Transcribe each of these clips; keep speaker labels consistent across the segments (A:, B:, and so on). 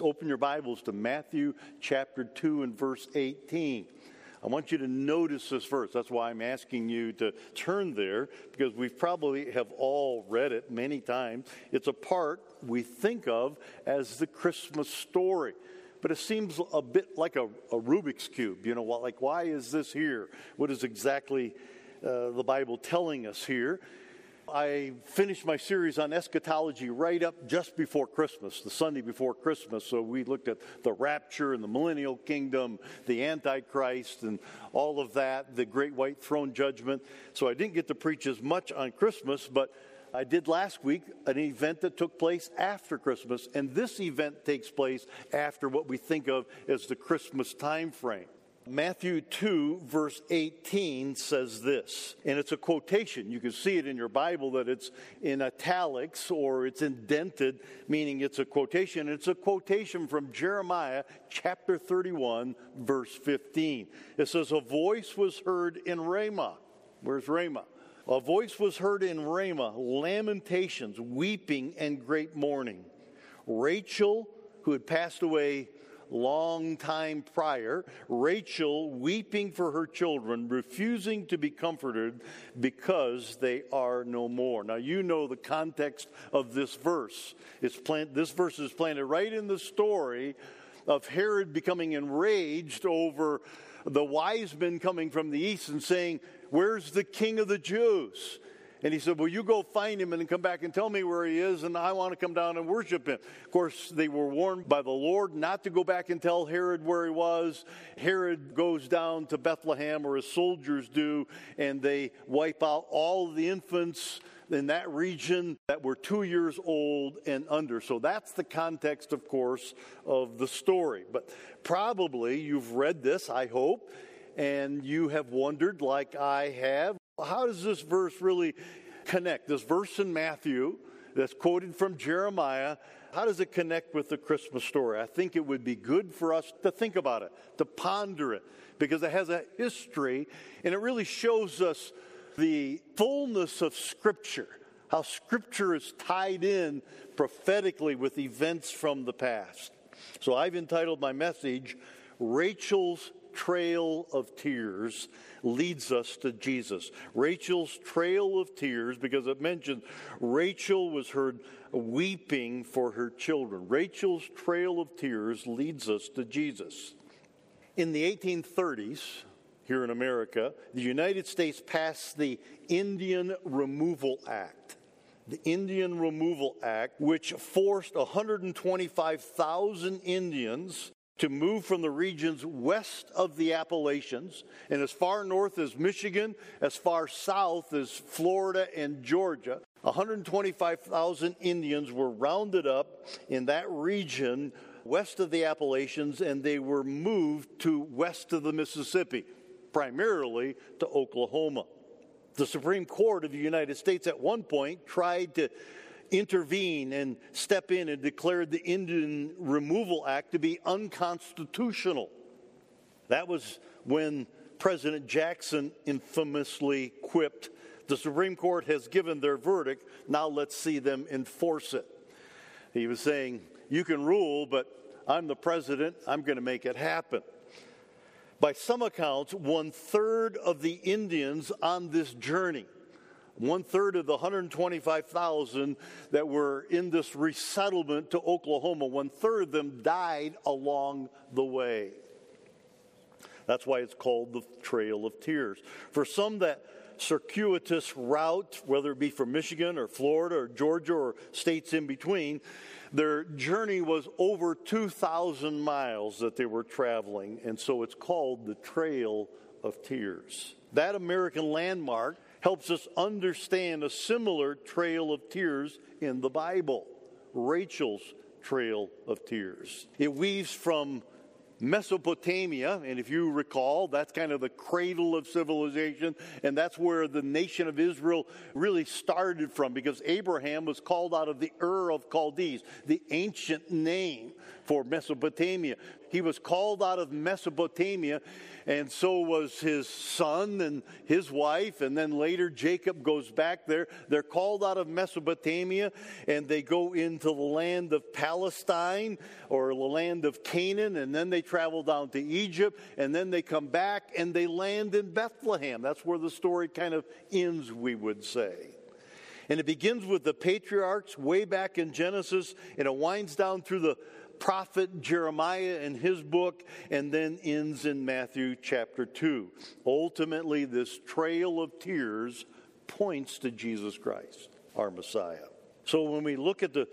A: Open your Bibles to Matthew chapter 2 and verse 18. I want you to notice this verse. That's why I'm asking you to turn there because we probably have all read it many times. It's a part we think of as the Christmas story. But it seems a bit like a, a Rubik's Cube. You know, like, why is this here? What is exactly uh, the Bible telling us here? I finished my series on eschatology right up just before Christmas, the Sunday before Christmas. So we looked at the rapture and the millennial kingdom, the Antichrist, and all of that, the great white throne judgment. So I didn't get to preach as much on Christmas, but I did last week an event that took place after Christmas, and this event takes place after what we think of as the Christmas time frame. Matthew 2, verse 18 says this, and it's a quotation. You can see it in your Bible that it's in italics or it's indented, meaning it's a quotation. It's a quotation from Jeremiah chapter 31, verse 15. It says, A voice was heard in Ramah. Where's Ramah? A voice was heard in Ramah, lamentations, weeping, and great mourning. Rachel, who had passed away long time prior, Rachel weeping for her children, refusing to be comforted because they are no more. Now, you know the context of this verse. It's plant, this verse is planted right in the story of Herod becoming enraged over the wise men coming from the east and saying, Where's the king of the Jews? And he said, Well, you go find him and come back and tell me where he is, and I want to come down and worship him. Of course, they were warned by the Lord not to go back and tell Herod where he was. Herod goes down to Bethlehem, or his soldiers do, and they wipe out all the infants in that region that were two years old and under. So that's the context, of course, of the story. But probably you've read this, I hope, and you have wondered, like I have, how does this verse really connect? This verse in Matthew that's quoted from Jeremiah, how does it connect with the Christmas story? I think it would be good for us to think about it, to ponder it, because it has a history and it really shows us the fullness of Scripture, how Scripture is tied in prophetically with events from the past. So I've entitled my message, Rachel's Trail of Tears leads us to Jesus. Rachel's trail of tears, because it mentions Rachel was heard weeping for her children. Rachel's trail of tears leads us to Jesus. In the 1830s, here in America, the United States passed the Indian Removal Act. The Indian Removal Act, which forced 125,000 Indians to move from the regions west of the Appalachians and as far north as Michigan, as far south as Florida and Georgia. 125,000 Indians were rounded up in that region west of the Appalachians and they were moved to west of the Mississippi, primarily to Oklahoma. The Supreme Court of the United States at one point tried to intervene and step in and declared the Indian Removal Act to be unconstitutional. That was when President Jackson infamously quipped, The Supreme Court has given their verdict, now let's see them enforce it. He was saying, You can rule, but I'm the president, I'm going to make it happen. By some accounts, one third of the Indians on this journey one third of the 125,000 that were in this resettlement to Oklahoma, one third of them died along the way. That's why it's called the Trail of Tears. For some, that circuitous route, whether it be from Michigan or Florida or Georgia or states in between, their journey was over 2,000 miles that they were traveling, and so it's called the Trail of Tears. That American landmark helps us understand a similar trail of tears in the Bible Rachel's trail of tears. It weaves from Mesopotamia, and if you recall, that's kind of the cradle of civilization, and that's where the nation of Israel really started from because Abraham was called out of the Ur of Chaldees, the ancient name for Mesopotamia. he was called out of Mesopotamia, and so was his son and his wife. And then later, Jacob goes back there. They're called out of Mesopotamia, and they go into the land of Palestine or the land of Canaan, and then they travel down to Egypt, and then they come back and they land in Bethlehem. That's where the story kind of ends, we would say. And it begins with the patriarchs way back in Genesis, and it winds down through the prophet Jeremiah in his book, and then ends in Matthew chapter 2. Ultimately, this trail of tears points to Jesus Christ, our Messiah. So when we look at the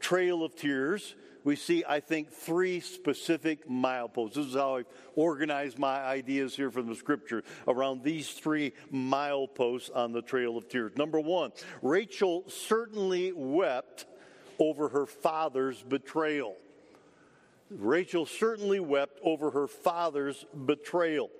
A: trail of tears, we see, I think, three specific mileposts. This is how I've organized my ideas here from the scripture around these three mileposts on the Trail of Tears. Number one, Rachel certainly wept over her father's betrayal. Rachel certainly wept over her father's betrayal.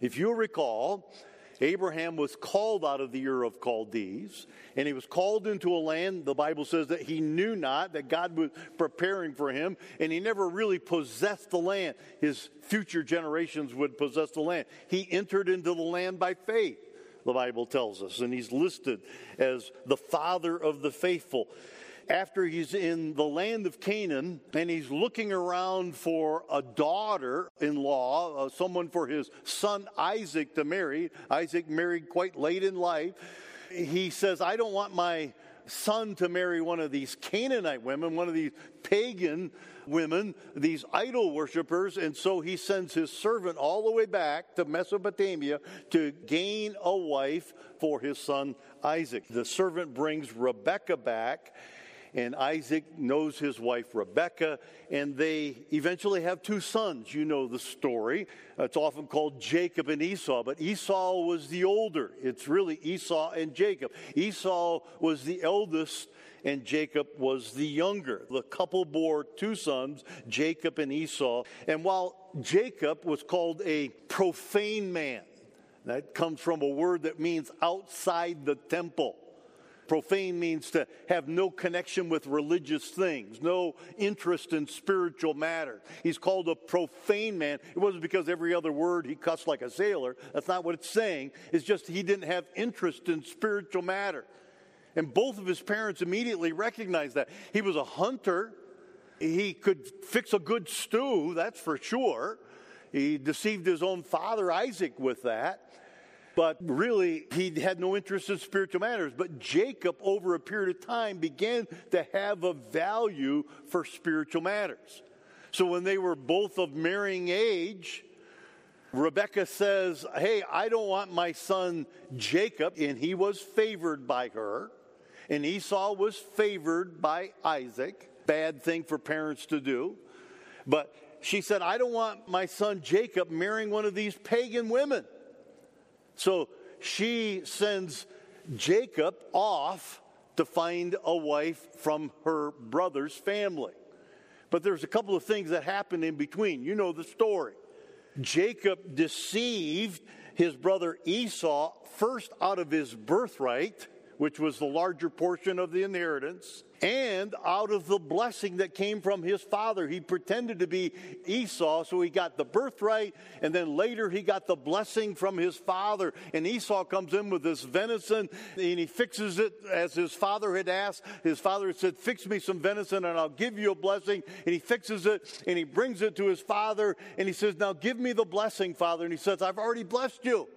A: If you recall, Abraham was called out of the Ur of Chaldees, and he was called into a land, the Bible says that he knew not, that God was preparing for him, and he never really possessed the land. His future generations would possess the land. He entered into the land by faith, the Bible tells us, and he's listed as the father of the faithful after he's in the land of Canaan and he's looking around for a daughter in law, uh, someone for his son Isaac to marry. Isaac married quite late in life. He says, I don't want my son to marry one of these Canaanite women, one of these pagan women, these idol worshippers. And so he sends his servant all the way back to Mesopotamia to gain a wife for his son Isaac. The servant brings Rebekah back and Isaac knows his wife Rebecca, and they eventually have two sons. You know the story. It's often called Jacob and Esau, but Esau was the older. It's really Esau and Jacob. Esau was the eldest, and Jacob was the younger. The couple bore two sons, Jacob and Esau. And while Jacob was called a profane man, that comes from a word that means outside the temple. Profane means to have no connection with religious things, no interest in spiritual matter. He's called a profane man. It wasn't because every other word he cussed like a sailor. That's not what it's saying. It's just he didn't have interest in spiritual matter. And both of his parents immediately recognized that. He was a hunter. He could fix a good stew, that's for sure. He deceived his own father, Isaac, with that but really he had no interest in spiritual matters. But Jacob, over a period of time, began to have a value for spiritual matters. So when they were both of marrying age, Rebecca says, Hey, I don't want my son Jacob, and he was favored by her, and Esau was favored by Isaac. Bad thing for parents to do. But she said, I don't want my son Jacob marrying one of these pagan women. So she sends Jacob off to find a wife from her brother's family. But there's a couple of things that happen in between. You know the story. Jacob deceived his brother Esau first out of his birthright which was the larger portion of the inheritance, and out of the blessing that came from his father. He pretended to be Esau, so he got the birthright, and then later he got the blessing from his father. And Esau comes in with this venison, and he fixes it as his father had asked. His father said, Fix me some venison, and I'll give you a blessing. And he fixes it, and he brings it to his father, and he says, Now give me the blessing, father. And he says, I've already blessed you.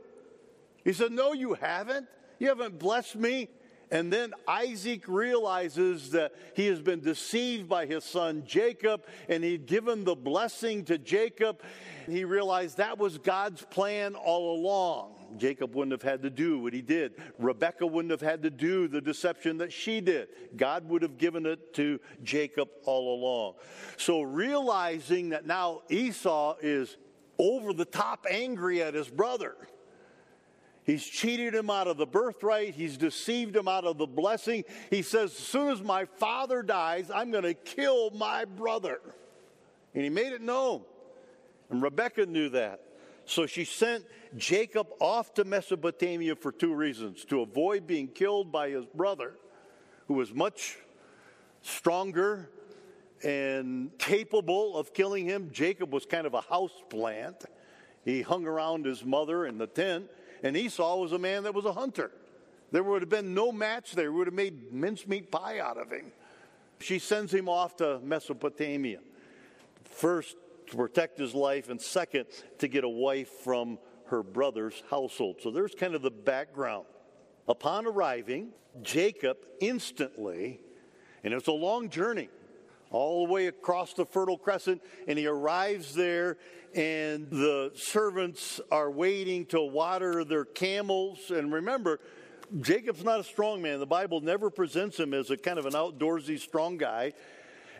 A: He said, No, you haven't. You haven't blessed me. And then Isaac realizes that he has been deceived by his son Jacob, and he'd given the blessing to Jacob. He realized that was God's plan all along. Jacob wouldn't have had to do what he did. Rebecca wouldn't have had to do the deception that she did. God would have given it to Jacob all along. So, realizing that now Esau is over the top angry at his brother He's cheated him out of the birthright. He's deceived him out of the blessing. He says, As soon as my father dies, I'm going to kill my brother. And he made it known. And Rebecca knew that. So she sent Jacob off to Mesopotamia for two reasons to avoid being killed by his brother, who was much stronger and capable of killing him. Jacob was kind of a house plant. He hung around his mother in the tent, and Esau was a man that was a hunter. There would have been no match there. We would have made mincemeat pie out of him. She sends him off to Mesopotamia. First, to protect his life, and second, to get a wife from her brother's household. So there's kind of the background. Upon arriving, Jacob instantly, and it's a long journey, all the way across the Fertile Crescent, and he arrives there, and the servants are waiting to water their camels. And remember, Jacob's not a strong man. The Bible never presents him as a kind of an outdoorsy strong guy.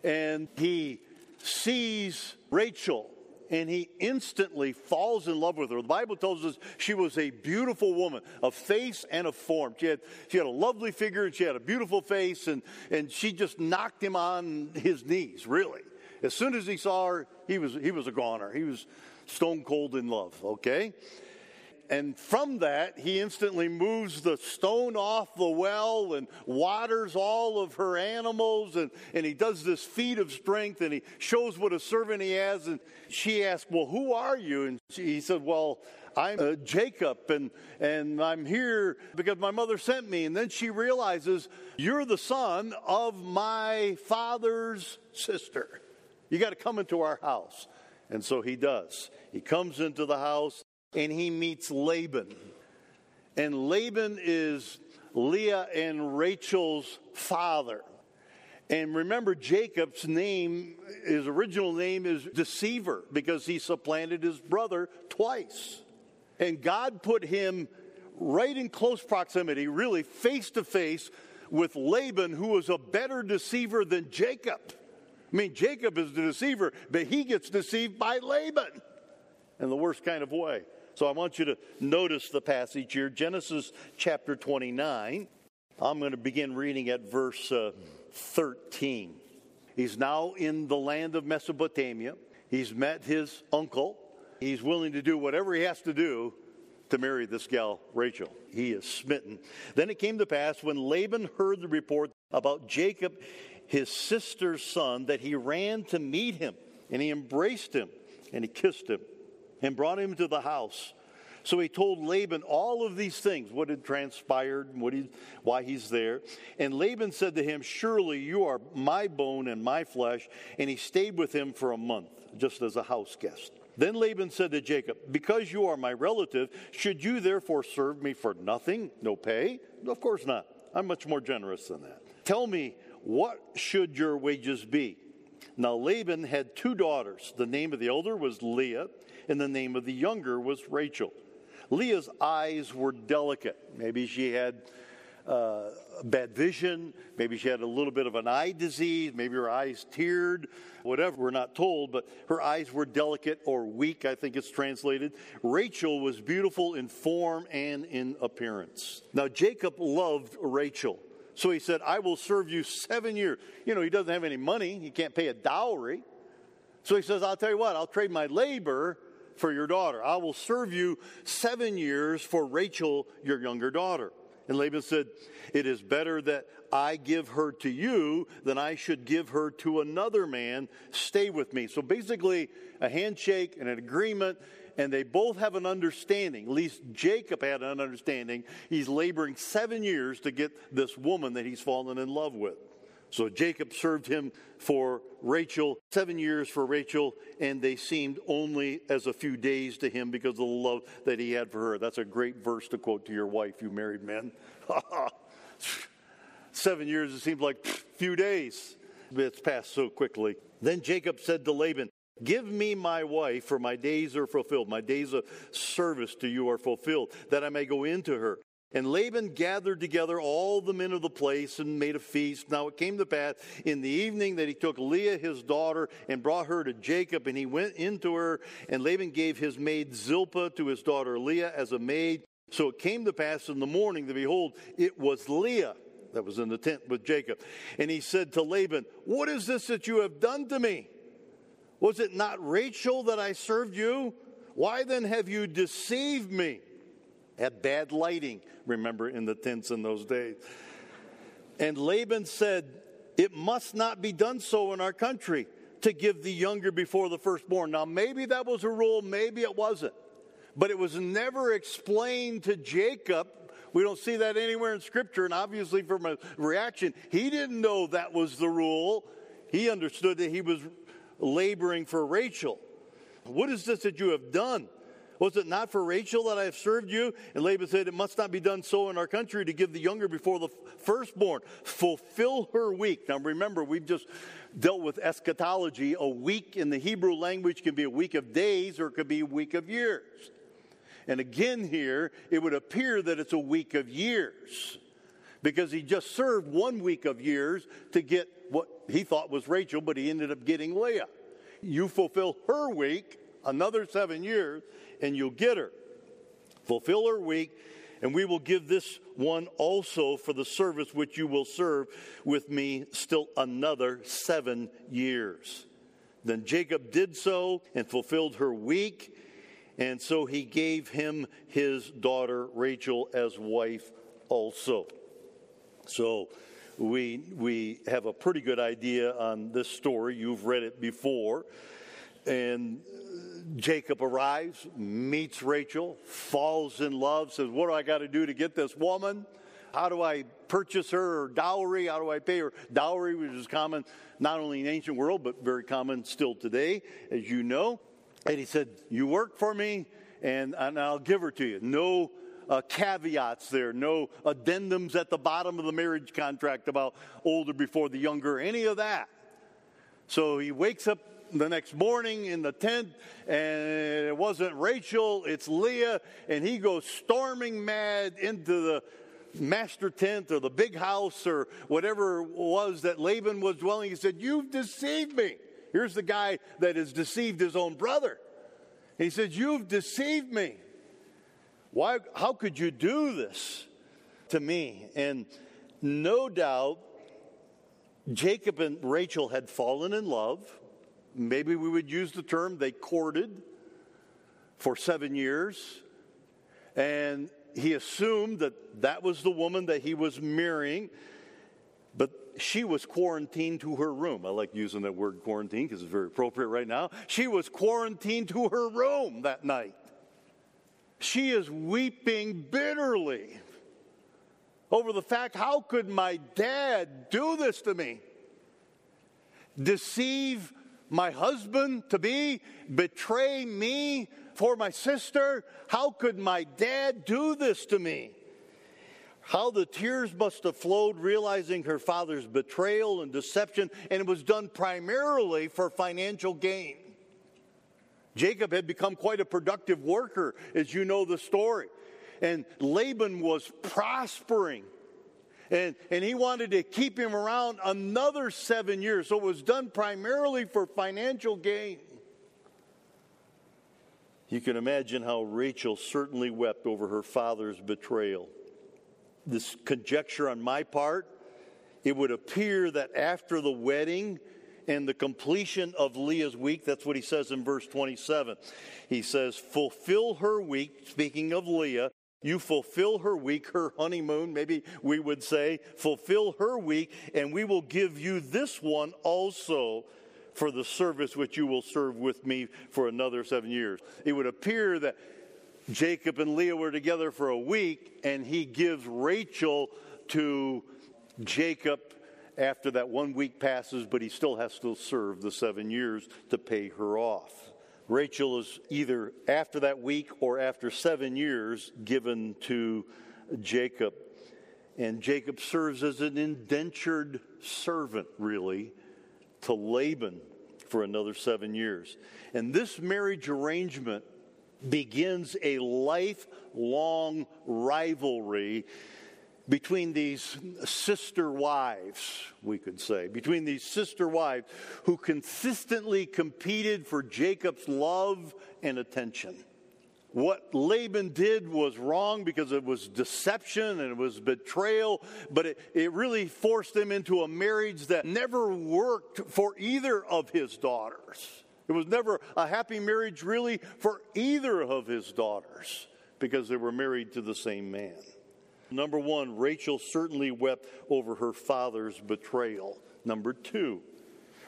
A: And he sees Rachel and he instantly falls in love with her. The Bible tells us she was a beautiful woman, of face and of form. She had, she had a lovely figure and she had a beautiful face, and, and she just knocked him on his knees, really. As soon as he saw her, he was, he was a goner. He was stone cold in love, okay? And from that, he instantly moves the stone off the well and waters all of her animals. And, and he does this feat of strength and he shows what a servant he has. And she asks, Well, who are you? And she, he said, Well, I'm uh, Jacob and, and I'm here because my mother sent me. And then she realizes, You're the son of my father's sister. You got to come into our house. And so he does. He comes into the house and he meets Laban. And Laban is Leah and Rachel's father. And remember, Jacob's name, his original name is Deceiver because he supplanted his brother twice. And God put him right in close proximity, really face to face with Laban, who was a better deceiver than Jacob. I mean, Jacob is the deceiver, but he gets deceived by Laban in the worst kind of way. So I want you to notice the passage here Genesis chapter 29. I'm going to begin reading at verse uh, 13. He's now in the land of Mesopotamia. He's met his uncle. He's willing to do whatever he has to do to marry this gal, Rachel. He is smitten. Then it came to pass when Laban heard the report about Jacob, his sister's son, that he ran to meet him and he embraced him and he kissed him and brought him to the house. So he told Laban all of these things, what had transpired, what he, why he's there. And Laban said to him, Surely you are my bone and my flesh. And he stayed with him for a month, just as a house guest. Then Laban said to Jacob, Because you are my relative, should you therefore serve me for nothing, no pay? Of course not. I'm much more generous than that. Tell me, what should your wages be? Now Laban had two daughters. The name of the elder was Leah and the name of the younger was Rachel. Leah's eyes were delicate. Maybe she had uh, bad vision. Maybe she had a little bit of an eye disease. Maybe her eyes teared. Whatever, we're not told, but her eyes were delicate or weak, I think it's translated. Rachel was beautiful in form and in appearance. Now, Jacob loved Rachel. So he said, I will serve you seven years. You know, he doesn't have any money, he can't pay a dowry. So he says, I'll tell you what, I'll trade my labor for your daughter. I will serve you seven years for Rachel, your younger daughter. And Laban said, It is better that I give her to you than I should give her to another man. Stay with me. So basically, a handshake and an agreement, and they both have an understanding. At least Jacob had an understanding. He's laboring seven years to get this woman that he's fallen in love with. So Jacob served him for Rachel, seven years for Rachel, and they seemed only as a few days to him because of the love that he had for her. That's a great verse to quote to your wife, you married men. seven years, it seems like few days. It's passed so quickly. Then Jacob said to Laban, Give me my wife, for my days are fulfilled. My days of service to you are fulfilled, that I may go into her. And Laban gathered together all the men of the place and made a feast. Now it came to pass in the evening that he took Leah his daughter and brought her to Jacob, and he went into her. And Laban gave his maid Zilpah to his daughter Leah as a maid. So it came to pass in the morning that behold, it was Leah that was in the tent with Jacob. And he said to Laban, What is this that you have done to me? Was it not Rachel that I served you? Why then have you deceived me? Had bad lighting, remember, in the tents in those days. And Laban said, It must not be done so in our country to give the younger before the firstborn. Now, maybe that was a rule, maybe it wasn't. But it was never explained to Jacob. We don't see that anywhere in Scripture, and obviously, from a reaction, he didn't know that was the rule. He understood that he was laboring for Rachel. What is this that you have done? Was it not for Rachel that I have served you? And Laban said, It must not be done so in our country to give the younger before the firstborn. Fulfill her week. Now remember, we've just dealt with eschatology. A week in the Hebrew language can be a week of days or it could be a week of years. And again, here, it would appear that it's a week of years because he just served one week of years to get what he thought was Rachel, but he ended up getting Leah. You fulfill her week, another seven years, and you'll get her. Fulfill her week, and we will give this one also for the service which you will serve with me still another seven years. Then Jacob did so and fulfilled her week, and so he gave him his daughter Rachel as wife also. So we, we have a pretty good idea on this story. You've read it before. And Jacob arrives, meets Rachel, falls in love, says, What do I got to do to get this woman? How do I purchase her, dowry? How do I pay her dowry, which is common not only in ancient world, but very common still today, as you know. And he said, You work for me, and, and I'll give her to you. No uh, caveats there, no addendums at the bottom of the marriage contract about older before the younger, any of that. So he wakes up the next morning in the tent, and it wasn't Rachel, it's Leah, and he goes storming mad into the master tent or the big house or whatever it was that Laban was dwelling. He said, You've deceived me. Here's the guy that has deceived his own brother. he said, You've deceived me. Why, how could you do this to me? And no doubt, Jacob and Rachel had fallen in love maybe we would use the term they courted for seven years. And he assumed that that was the woman that he was marrying, but she was quarantined to her room. I like using that word quarantine because it's very appropriate right now. She was quarantined to her room that night. She is weeping bitterly over the fact how could my dad do this to me? Deceive my husband to be betray me for my sister? How could my dad do this to me? How the tears must have flowed realizing her father's betrayal and deception, and it was done primarily for financial gain. Jacob had become quite a productive worker, as you know the story. And Laban was prospering and, and he wanted to keep him around another seven years. So it was done primarily for financial gain. You can imagine how Rachel certainly wept over her father's betrayal. This conjecture on my part, it would appear that after the wedding and the completion of Leah's week, that's what he says in verse 27. He says, Fulfill her week, speaking of Leah, you fulfill her week, her honeymoon, maybe we would say, fulfill her week, and we will give you this one also for the service which you will serve with me for another seven years. It would appear that Jacob and Leah were together for a week, and he gives Rachel to Jacob after that one week passes, but he still has to serve the seven years to pay her off. Rachel is either after that week or after seven years given to Jacob. And Jacob serves as an indentured servant, really, to Laban for another seven years. And this marriage arrangement begins a lifelong rivalry between these sister wives, we could say, between these sister wives who consistently competed for Jacob's love and attention. What Laban did was wrong because it was deception and it was betrayal, but it, it really forced them into a marriage that never worked for either of his daughters. It was never a happy marriage, really, for either of his daughters because they were married to the same man. Number one, Rachel certainly wept over her father's betrayal. Number two,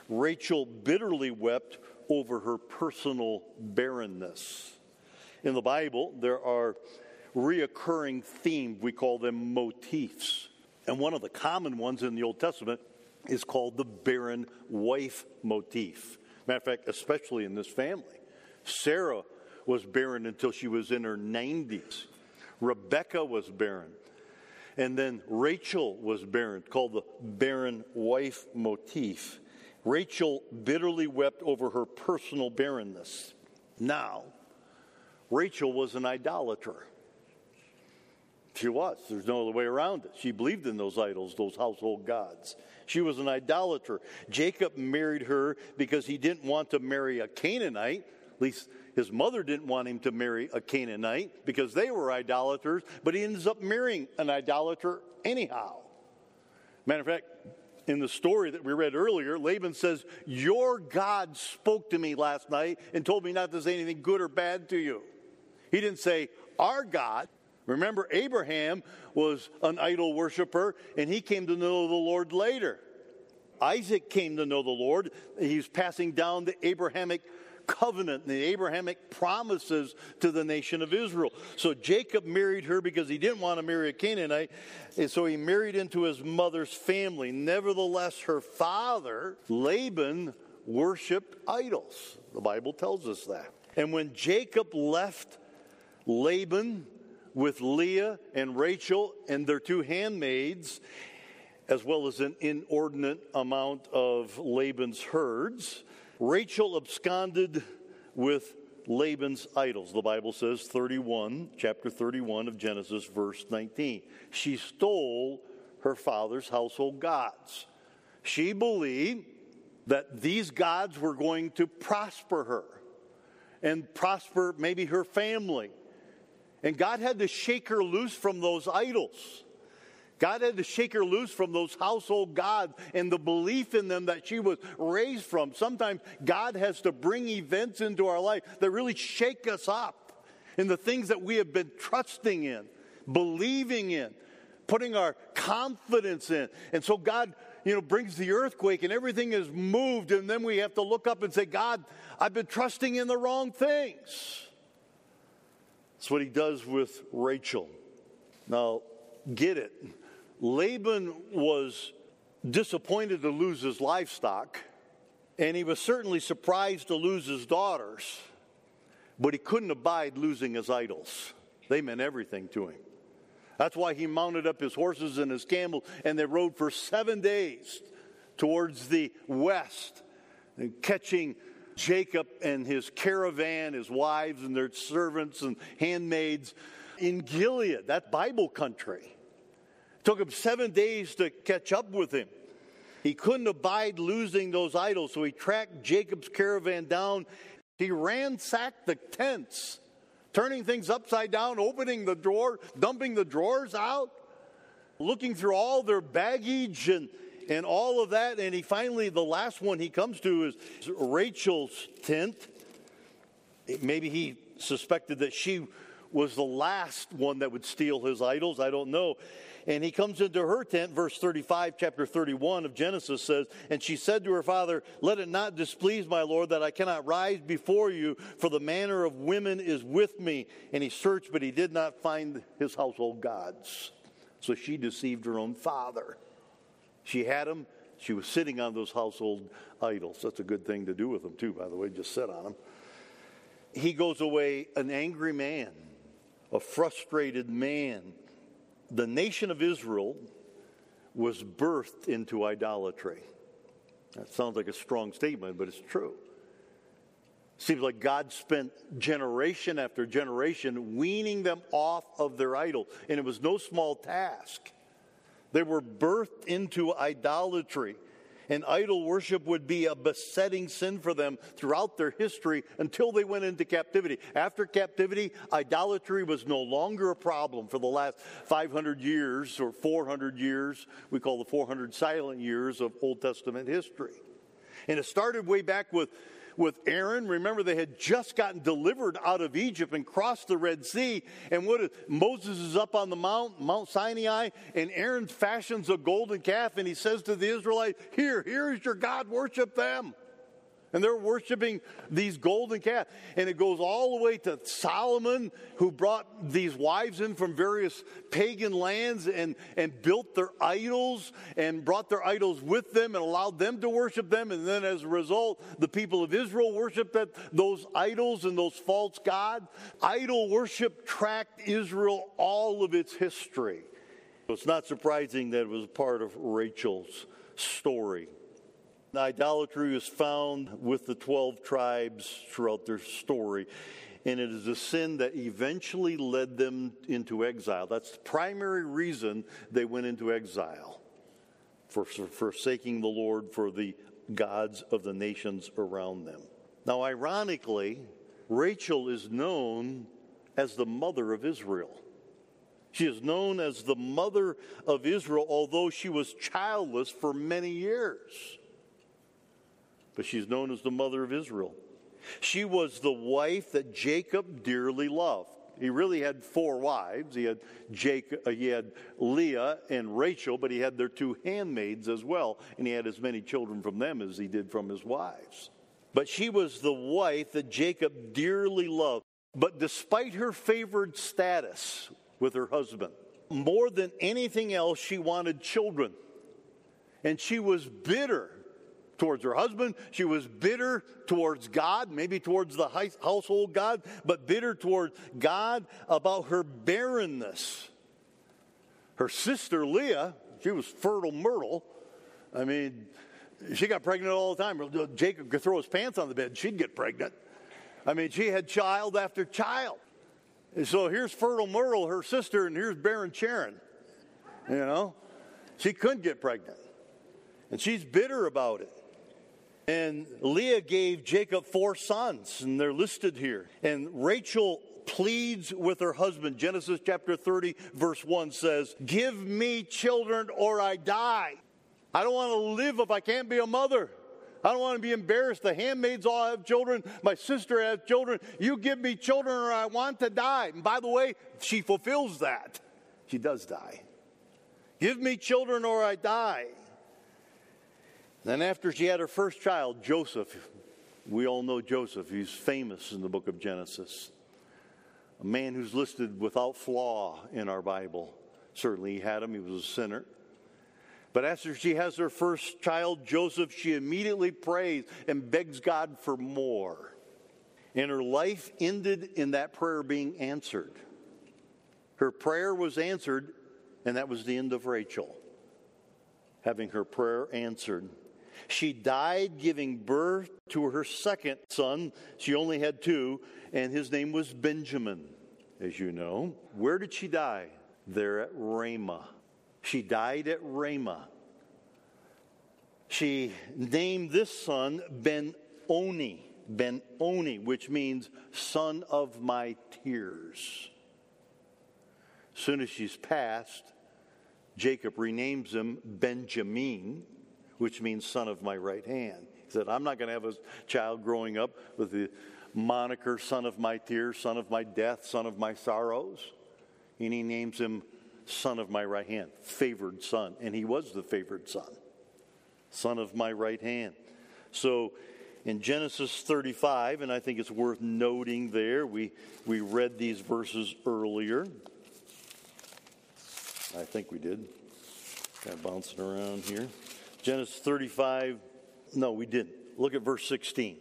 A: Rachel bitterly wept over her personal barrenness. In the Bible, there are reoccurring themes, we call them motifs. And one of the common ones in the Old Testament is called the barren wife motif. Matter of fact, especially in this family. Sarah was barren until she was in her 90s. Rebecca was barren. And then Rachel was barren, called the barren wife motif. Rachel bitterly wept over her personal barrenness. Now, Rachel was an idolater. She was. There's no other way around it. She believed in those idols, those household gods. She was an idolater. Jacob married her because he didn't want to marry a Canaanite. At least his mother didn't want him to marry a Canaanite because they were idolaters, but he ends up marrying an idolater anyhow. Matter of fact, in the story that we read earlier, Laban says, Your God spoke to me last night and told me not to say anything good or bad to you. He didn't say, Our God. Remember, Abraham was an idol worshiper and he came to know the Lord later. Isaac came to know the Lord. He's passing down the Abrahamic covenant the Abrahamic promises to the nation of Israel. So Jacob married her because he didn't want to marry a Canaanite, and so he married into his mother's family. Nevertheless, her father, Laban, worshiped idols. The Bible tells us that. And when Jacob left Laban with Leah and Rachel and their two handmaids, as well as an inordinate amount of Laban's herds, Rachel absconded with Laban's idols. The Bible says 31, chapter 31 of Genesis, verse 19. She stole her father's household gods. She believed that these gods were going to prosper her and prosper maybe her family. And God had to shake her loose from those idols. God had to shake her loose from those household gods and the belief in them that she was raised from. Sometimes God has to bring events into our life that really shake us up in the things that we have been trusting in, believing in, putting our confidence in. And so God, you know, brings the earthquake and everything is moved. And then we have to look up and say, God, I've been trusting in the wrong things. That's what he does with Rachel. Now, get it. Laban was disappointed to lose his livestock, and he was certainly surprised to lose his daughters, but he couldn't abide losing his idols. They meant everything to him. That's why he mounted up his horses and his camels, and they rode for seven days towards the west, catching Jacob and his caravan, his wives and their servants and handmaids in Gilead, that Bible country. Took him seven days to catch up with him. He couldn't abide losing those idols, so he tracked Jacob's caravan down. He ransacked the tents, turning things upside down, opening the drawer, dumping the drawers out, looking through all their baggage and, and all of that. And he finally, the last one he comes to is Rachel's tent. Maybe he suspected that she was the last one that would steal his idols. I don't know. And he comes into her tent, verse 35, chapter 31 of Genesis says, And she said to her father, Let it not displease my Lord that I cannot rise before you, for the manner of women is with me. And he searched, but he did not find his household gods. So she deceived her own father. She had him. She was sitting on those household idols. That's a good thing to do with them, too, by the way, just sit on them. He goes away an angry man, a frustrated man the nation of Israel was birthed into idolatry. That sounds like a strong statement, but it's true. Seems like God spent generation after generation weaning them off of their idol, and it was no small task. They were birthed into idolatry and idol worship would be a besetting sin for them throughout their history until they went into captivity. After captivity, idolatry was no longer a problem for the last 500 years or 400 years. We call the 400 silent years of Old Testament history. And it started way back with, with Aaron. Remember, they had just gotten delivered out of Egypt and crossed the Red Sea. And what Moses is up on the mount, Mount Sinai, and Aaron fashions a golden calf, and he says to the Israelites, Here, here is your God, worship them. And they're worshiping these golden calves. And it goes all the way to Solomon, who brought these wives in from various pagan lands and, and built their idols and brought their idols with them and allowed them to worship them. And then as a result, the people of Israel worshiped that, those idols and those false gods. Idol worship tracked Israel all of its history. It's not surprising that it was part of Rachel's story. Idolatry is found with the 12 tribes throughout their story, and it is a sin that eventually led them into exile. That's the primary reason they went into exile for forsaking the Lord for the gods of the nations around them. Now, ironically, Rachel is known as the mother of Israel. She is known as the mother of Israel, although she was childless for many years but she's known as the mother of Israel. She was the wife that Jacob dearly loved. He really had four wives. He had Jacob, uh, he had Leah and Rachel, but he had their two handmaids as well, and he had as many children from them as he did from his wives. But she was the wife that Jacob dearly loved. But despite her favored status with her husband, more than anything else, she wanted children. And she was bitter towards her husband. She was bitter towards God, maybe towards the household God, but bitter towards God about her barrenness. Her sister Leah, she was fertile myrtle. I mean, she got pregnant all the time. Jacob could throw his pants on the bed, she'd get pregnant. I mean, she had child after child. And so here's fertile Myrtle, her sister, and here's barren Sharon. You know, she couldn't get pregnant. And she's bitter about it. And Leah gave Jacob four sons, and they're listed here. And Rachel pleads with her husband. Genesis chapter 30, verse 1 says, Give me children or I die. I don't want to live if I can't be a mother. I don't want to be embarrassed. The handmaids all have children. My sister has children. You give me children or I want to die. And by the way, she fulfills that. She does die. Give me children or I die. Then, after she had her first child, Joseph, we all know Joseph, he's famous in the book of Genesis. A man who's listed without flaw in our Bible. Certainly, he had him, he was a sinner. But after she has her first child, Joseph, she immediately prays and begs God for more. And her life ended in that prayer being answered. Her prayer was answered, and that was the end of Rachel, having her prayer answered. She died giving birth to her second son. She only had two, and his name was Benjamin, as you know. Where did she die? There at Ramah. She died at Ramah. She named this son Ben Oni, Ben Oni, which means son of my tears. As soon as she's passed, Jacob renames him Benjamin, which means son of my right hand. He said, I'm not going to have a child growing up with the moniker son of my tears, son of my death, son of my sorrows. And he names him son of my right hand, favored son. And he was the favored son, son of my right hand. So in Genesis 35, and I think it's worth noting there, we, we read these verses earlier. I think we did. Kind of bouncing around here. Genesis 35, no, we didn't. Look at verse 16.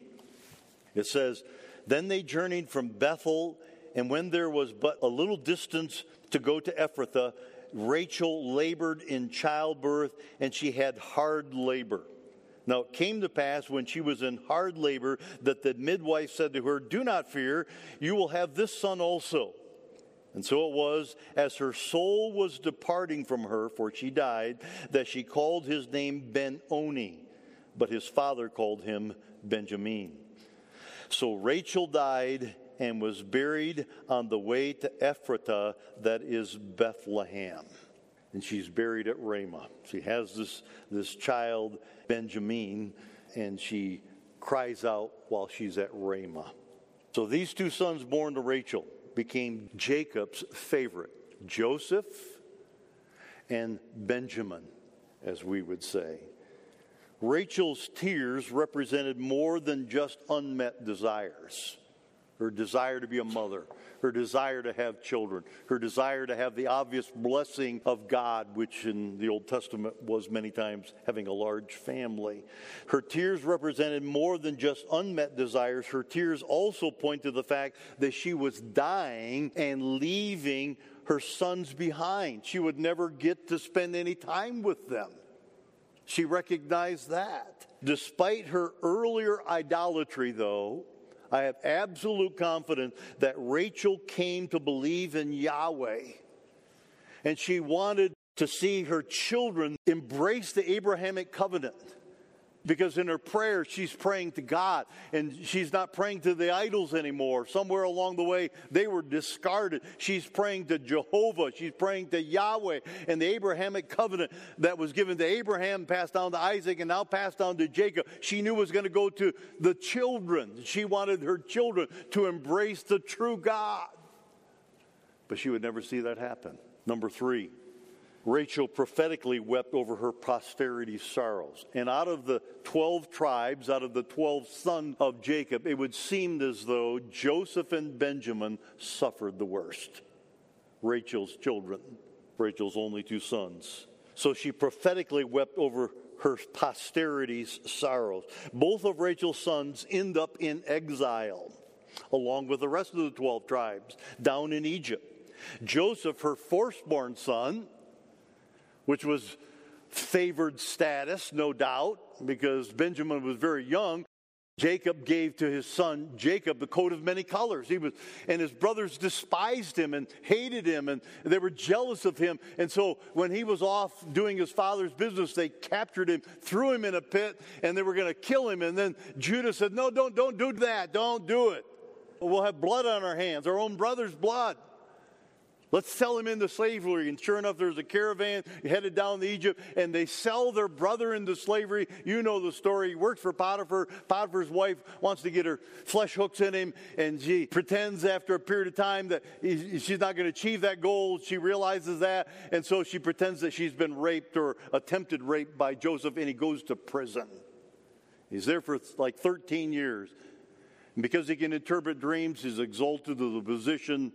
A: It says, Then they journeyed from Bethel, and when there was but a little distance to go to Ephrathah, Rachel labored in childbirth, and she had hard labor. Now it came to pass when she was in hard labor that the midwife said to her, Do not fear, you will have this son also. And so it was, as her soul was departing from her, for she died, that she called his name Ben Oni, but his father called him Benjamin. So Rachel died and was buried on the way to Ephratah, that is Bethlehem. And she's buried at Ramah. She has this, this child, Benjamin, and she cries out while she's at Ramah. So these two sons born to Rachel became Jacob's favorite Joseph and Benjamin, as we would say. Rachel's tears represented more than just unmet desires her desire to be a mother, her desire to have children, her desire to have the obvious blessing of God, which in the Old Testament was many times having a large family. Her tears represented more than just unmet desires. Her tears also point to the fact that she was dying and leaving her sons behind. She would never get to spend any time with them. She recognized that. Despite her earlier idolatry, though, I have absolute confidence that Rachel came to believe in Yahweh. And she wanted to see her children embrace the Abrahamic covenant because in her prayer she's praying to God and she's not praying to the idols anymore. Somewhere along the way they were discarded. She's praying to Jehovah, she's praying to Yahweh and the Abrahamic covenant that was given to Abraham, passed down to Isaac, and now passed down to Jacob. She knew was going to go to the children. She wanted her children to embrace the true God. But she would never see that happen. Number three, Rachel prophetically wept over her posterity's sorrows. And out of the 12 tribes, out of the 12 sons of Jacob, it would seem as though Joseph and Benjamin suffered the worst. Rachel's children, Rachel's only two sons. So she prophetically wept over her posterity's sorrows. Both of Rachel's sons end up in exile, along with the rest of the 12 tribes, down in Egypt. Joseph, her firstborn son, which was favored status, no doubt, because Benjamin was very young. Jacob gave to his son Jacob the coat of many colors. He was, and his brothers despised him and hated him, and they were jealous of him. And so, when he was off doing his father's business, they captured him, threw him in a pit, and they were going to kill him. And then Judah said, "No, don't, don't do that. Don't do it. We'll have blood on our hands, our own brother's blood." Let's sell him into slavery. And sure enough, there's a caravan headed down to Egypt, and they sell their brother into slavery. You know the story. He works for Potiphar. Potiphar's wife wants to get her flesh hooks in him, and she pretends after a period of time that she's not going to achieve that goal. She realizes that, and so she pretends that she's been raped or attempted rape by Joseph, and he goes to prison. He's there for like 13 years. And because he can interpret dreams, he's exalted to the position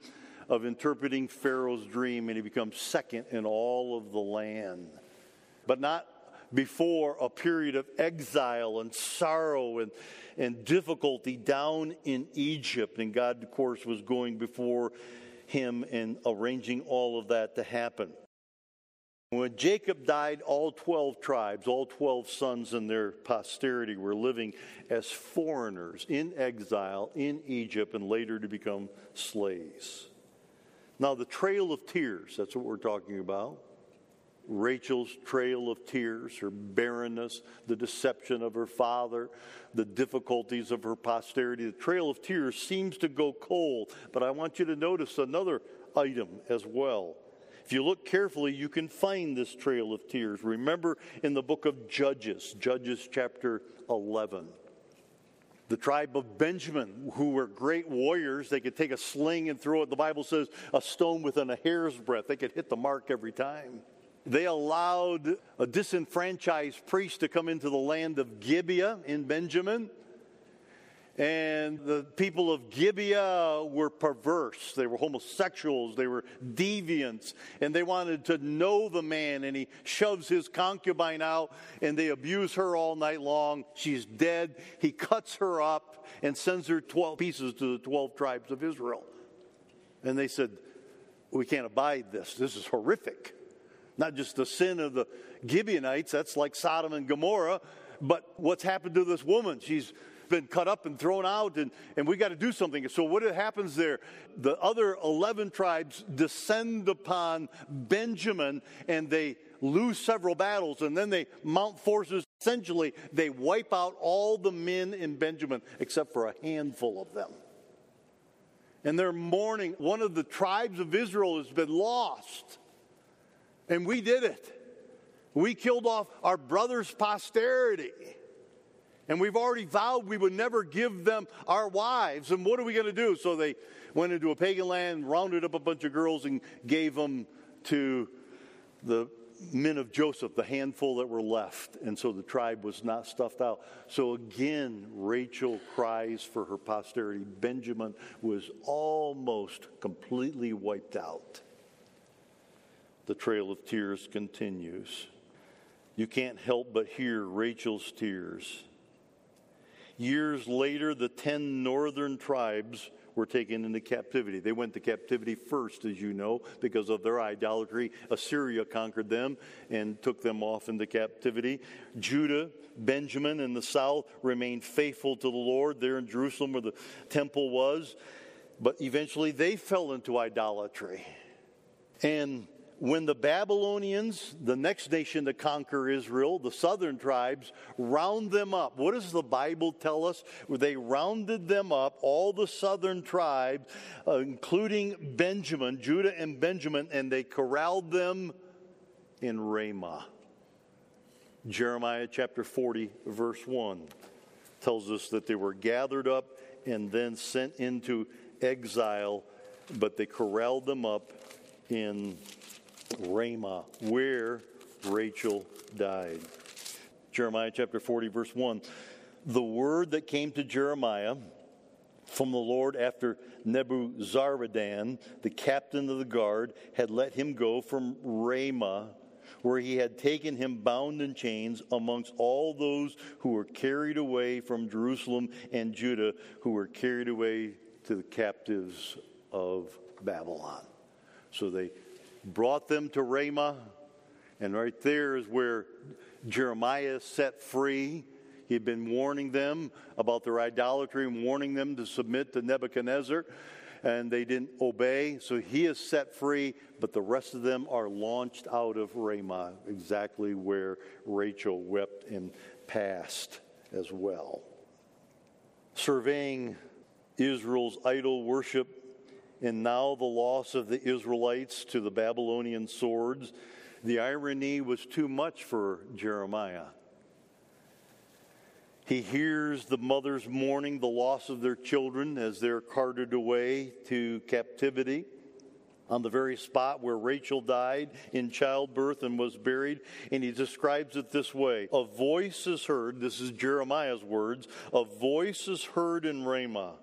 A: of interpreting Pharaoh's dream, and he becomes second in all of the land. But not before a period of exile and sorrow and, and difficulty down in Egypt. And God, of course, was going before him and arranging all of that to happen. When Jacob died, all 12 tribes, all 12 sons and their posterity were living as foreigners in exile in Egypt and later to become slaves. Now, the trail of tears, that's what we're talking about. Rachel's trail of tears, her barrenness, the deception of her father, the difficulties of her posterity. The trail of tears seems to go cold, but I want you to notice another item as well. If you look carefully, you can find this trail of tears. Remember in the book of Judges, Judges chapter 11 the tribe of Benjamin, who were great warriors. They could take a sling and throw it. The Bible says a stone within a hair's breadth. They could hit the mark every time. They allowed a disenfranchised priest to come into the land of Gibeah in Benjamin. And the people of Gibeah were perverse. They were homosexuals. They were deviants. And they wanted to know the man. And he shoves his concubine out and they abuse her all night long. She's dead. He cuts her up and sends her 12 pieces to the 12 tribes of Israel. And they said, We can't abide this. This is horrific. Not just the sin of the Gibeonites, that's like Sodom and Gomorrah, but what's happened to this woman? She's been cut up and thrown out, and, and we got to do something. So, what happens there? The other 11 tribes descend upon Benjamin and they lose several battles, and then they mount forces. Essentially, they wipe out all the men in Benjamin except for a handful of them. And they're mourning. One of the tribes of Israel has been lost. And we did it. We killed off our brother's posterity. And we've already vowed we would never give them our wives. And what are we going to do? So they went into a pagan land, rounded up a bunch of girls, and gave them to the men of Joseph, the handful that were left. And so the tribe was not stuffed out. So again, Rachel cries for her posterity. Benjamin was almost completely wiped out. The trail of tears continues. You can't help but hear Rachel's tears. Years later, the ten northern tribes were taken into captivity. They went to captivity first, as you know, because of their idolatry. Assyria conquered them and took them off into captivity. Judah, Benjamin, and the south remained faithful to the Lord there in Jerusalem where the temple was. But eventually they fell into idolatry. And when the Babylonians, the next nation to conquer Israel, the southern tribes, round them up. What does the Bible tell us? They rounded them up, all the southern tribes, uh, including Benjamin, Judah and Benjamin, and they corralled them in Ramah. Jeremiah chapter 40, verse 1 tells us that they were gathered up and then sent into exile, but they corralled them up in Ramah, where Rachel died. Jeremiah chapter 40, verse 1. The word that came to Jeremiah from the Lord after Nebuzaradan, the captain of the guard, had let him go from Ramah, where he had taken him bound in chains amongst all those who were carried away from Jerusalem and Judah, who were carried away to the captives of Babylon. So they brought them to Ramah, and right there is where Jeremiah set free. He had been warning them about their idolatry and warning them to submit to Nebuchadnezzar, and they didn't obey. So he is set free, but the rest of them are launched out of Ramah, exactly where Rachel wept and passed as well. Surveying Israel's idol worship and now the loss of the Israelites to the Babylonian swords. The irony was too much for Jeremiah. He hears the mothers mourning the loss of their children as they're carted away to captivity on the very spot where Rachel died in childbirth and was buried. And he describes it this way A voice is heard, this is Jeremiah's words, a voice is heard in Ramah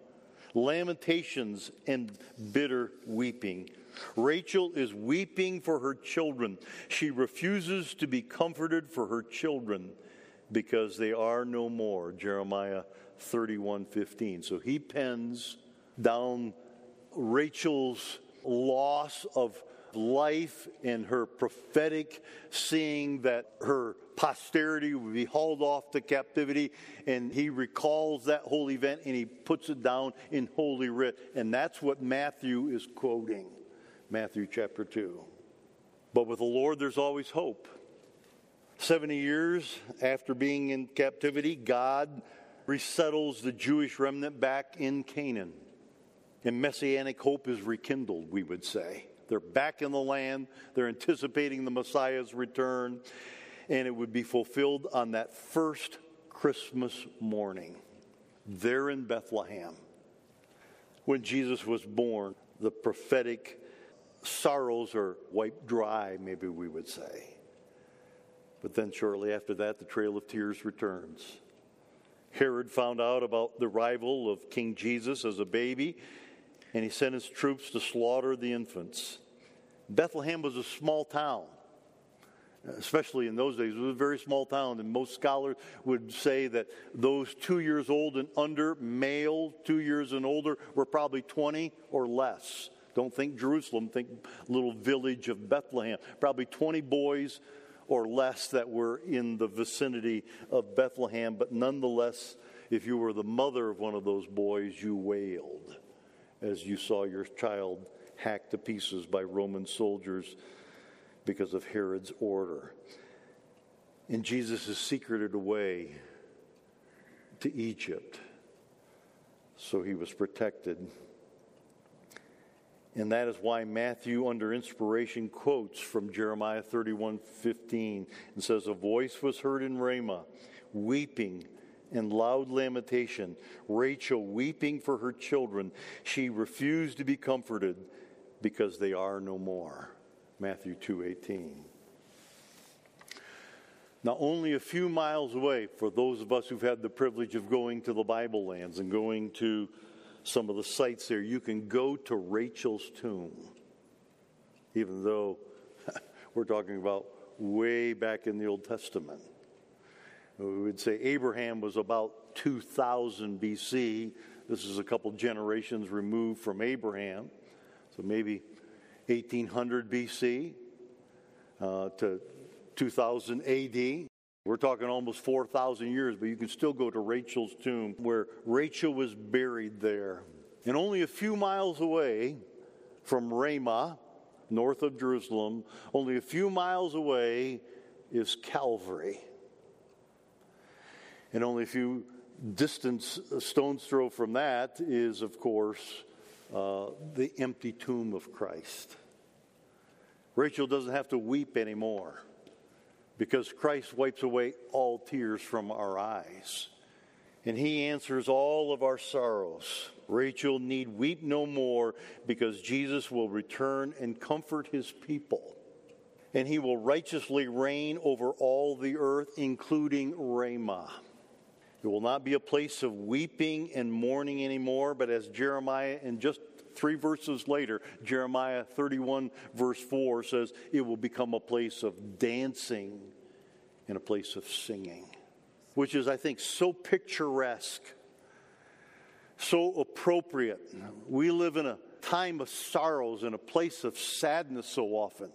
A: lamentations, and bitter weeping. Rachel is weeping for her children. She refuses to be comforted for her children because they are no more. Jeremiah 31 15. So he pens down Rachel's loss of life and her prophetic seeing that her posterity would be hauled off to captivity. And he recalls that whole event and he puts it down in Holy Writ. And that's what Matthew is quoting Matthew chapter 2. But with the Lord, there's always hope. 70 years after being in captivity, God resettles the Jewish remnant back in Canaan. And messianic hope is rekindled, we would say. They're back in the land. They're anticipating the Messiah's return. And it would be fulfilled on that first Christmas morning there in Bethlehem. When Jesus was born, the prophetic sorrows are wiped dry, maybe we would say. But then shortly after that, the Trail of Tears returns. Herod found out about the arrival of King Jesus as a baby and he sent his troops to slaughter the infants. Bethlehem was a small town, especially in those days. It was a very small town, and most scholars would say that those two years old and under, male, two years and older, were probably 20 or less. Don't think Jerusalem, think little village of Bethlehem. Probably 20 boys or less that were in the vicinity of Bethlehem, but nonetheless, if you were the mother of one of those boys, you wailed as you saw your child hacked to pieces by Roman soldiers because of Herod's order. And Jesus is secreted away to Egypt. So he was protected. And that is why Matthew, under inspiration, quotes from Jeremiah 31 15 and says, A voice was heard in Ramah, weeping and loud lamentation, Rachel weeping for her children. She refused to be comforted because they are no more. Matthew 2:18. Now, only a few miles away, for those of us who've had the privilege of going to the Bible lands and going to some of the sites there, you can go to Rachel's tomb, even though we're talking about way back in the Old Testament. We would say Abraham was about 2000 BC. This is a couple generations removed from Abraham, so maybe 1800 BC uh, to 2000 AD. We're talking almost 4,000 years, but you can still go to Rachel's tomb where Rachel was buried there. And only a few miles away from Ramah, north of Jerusalem, only a few miles away is Calvary. And only a few distance, a stone's throw from that is, of course, uh, the empty tomb of Christ. Rachel doesn't have to weep anymore because Christ wipes away all tears from our eyes. And he answers all of our sorrows. Rachel need weep no more because Jesus will return and comfort his people. And he will righteously reign over all the earth, including Ramah. It will not be a place of weeping and mourning anymore, but as Jeremiah in just three verses later, Jeremiah 31, verse 4 says, it will become a place of dancing and a place of singing, which is, I think, so picturesque, so appropriate. We live in a time of sorrows and a place of sadness so often.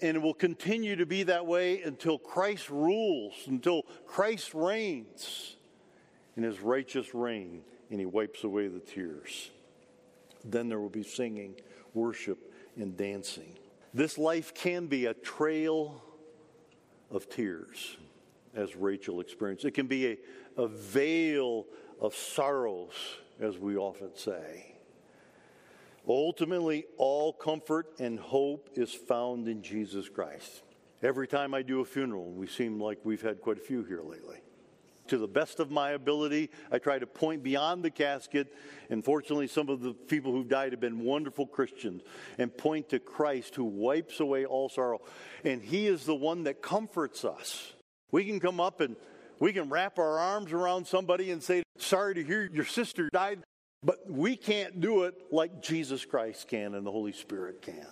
A: And it will continue to be that way until Christ rules, until Christ reigns in his righteous reign and he wipes away the tears. Then there will be singing, worship, and dancing. This life can be a trail of tears, as Rachel experienced. It can be a, a vale of sorrows, as we often say. Ultimately, all comfort and hope is found in Jesus Christ. Every time I do a funeral, we seem like we've had quite a few here lately to the best of my ability. I try to point beyond the casket. And fortunately, some of the people who've died have been wonderful Christians and point to Christ who wipes away all sorrow. And He is the one that comforts us. We can come up and we can wrap our arms around somebody and say, Sorry to hear your sister died. But we can't do it like Jesus Christ can and the Holy Spirit can.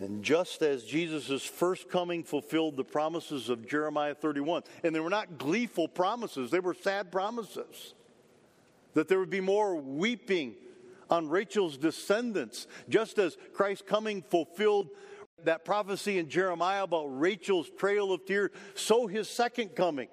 A: And just as Jesus' first coming fulfilled the promises of Jeremiah 31, and they were not gleeful promises, they were sad promises. That there would be more weeping on Rachel's descendants, just as Christ's coming fulfilled that prophecy in Jeremiah about Rachel's trail of tears, so his second coming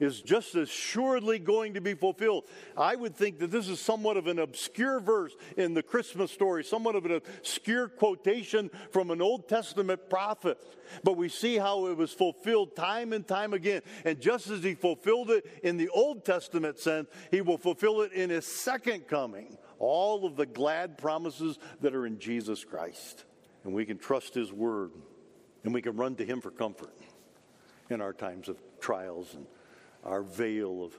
A: is just as surely going to be fulfilled. I would think that this is somewhat of an obscure verse in the Christmas story, somewhat of an obscure quotation from an Old Testament prophet. But we see how it was fulfilled time and time again. And just as he fulfilled it in the Old Testament sense, he will fulfill it in his second coming. All of the glad promises that are in Jesus Christ. And we can trust his word and we can run to him for comfort in our times of trials and our vale of,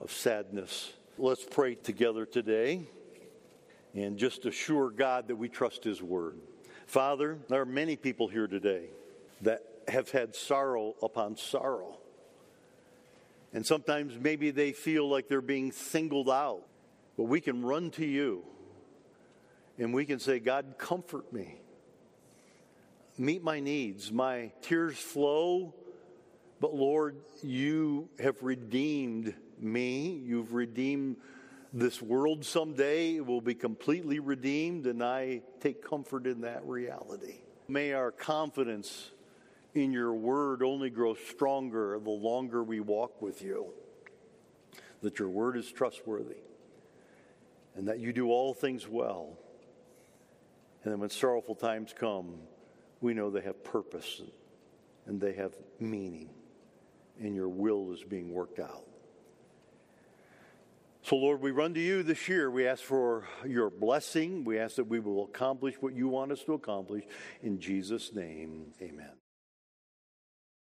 A: of sadness. Let's pray together today and just assure God that we trust His word. Father, there are many people here today that have had sorrow upon sorrow. And sometimes maybe they feel like they're being singled out. But we can run to you and we can say, God, comfort me. Meet my needs. My tears flow but Lord, you have redeemed me. You've redeemed this world someday. It will be completely redeemed, and I take comfort in that reality. May our confidence in your word only grow stronger the longer we walk with you. That your word is trustworthy, and that you do all things well. And then when sorrowful times come, we know they have purpose and they have meaning and your will is being worked out. So, Lord, we run to you this year. We ask for your blessing. We ask that we will accomplish what you want us to accomplish. In Jesus' name, amen.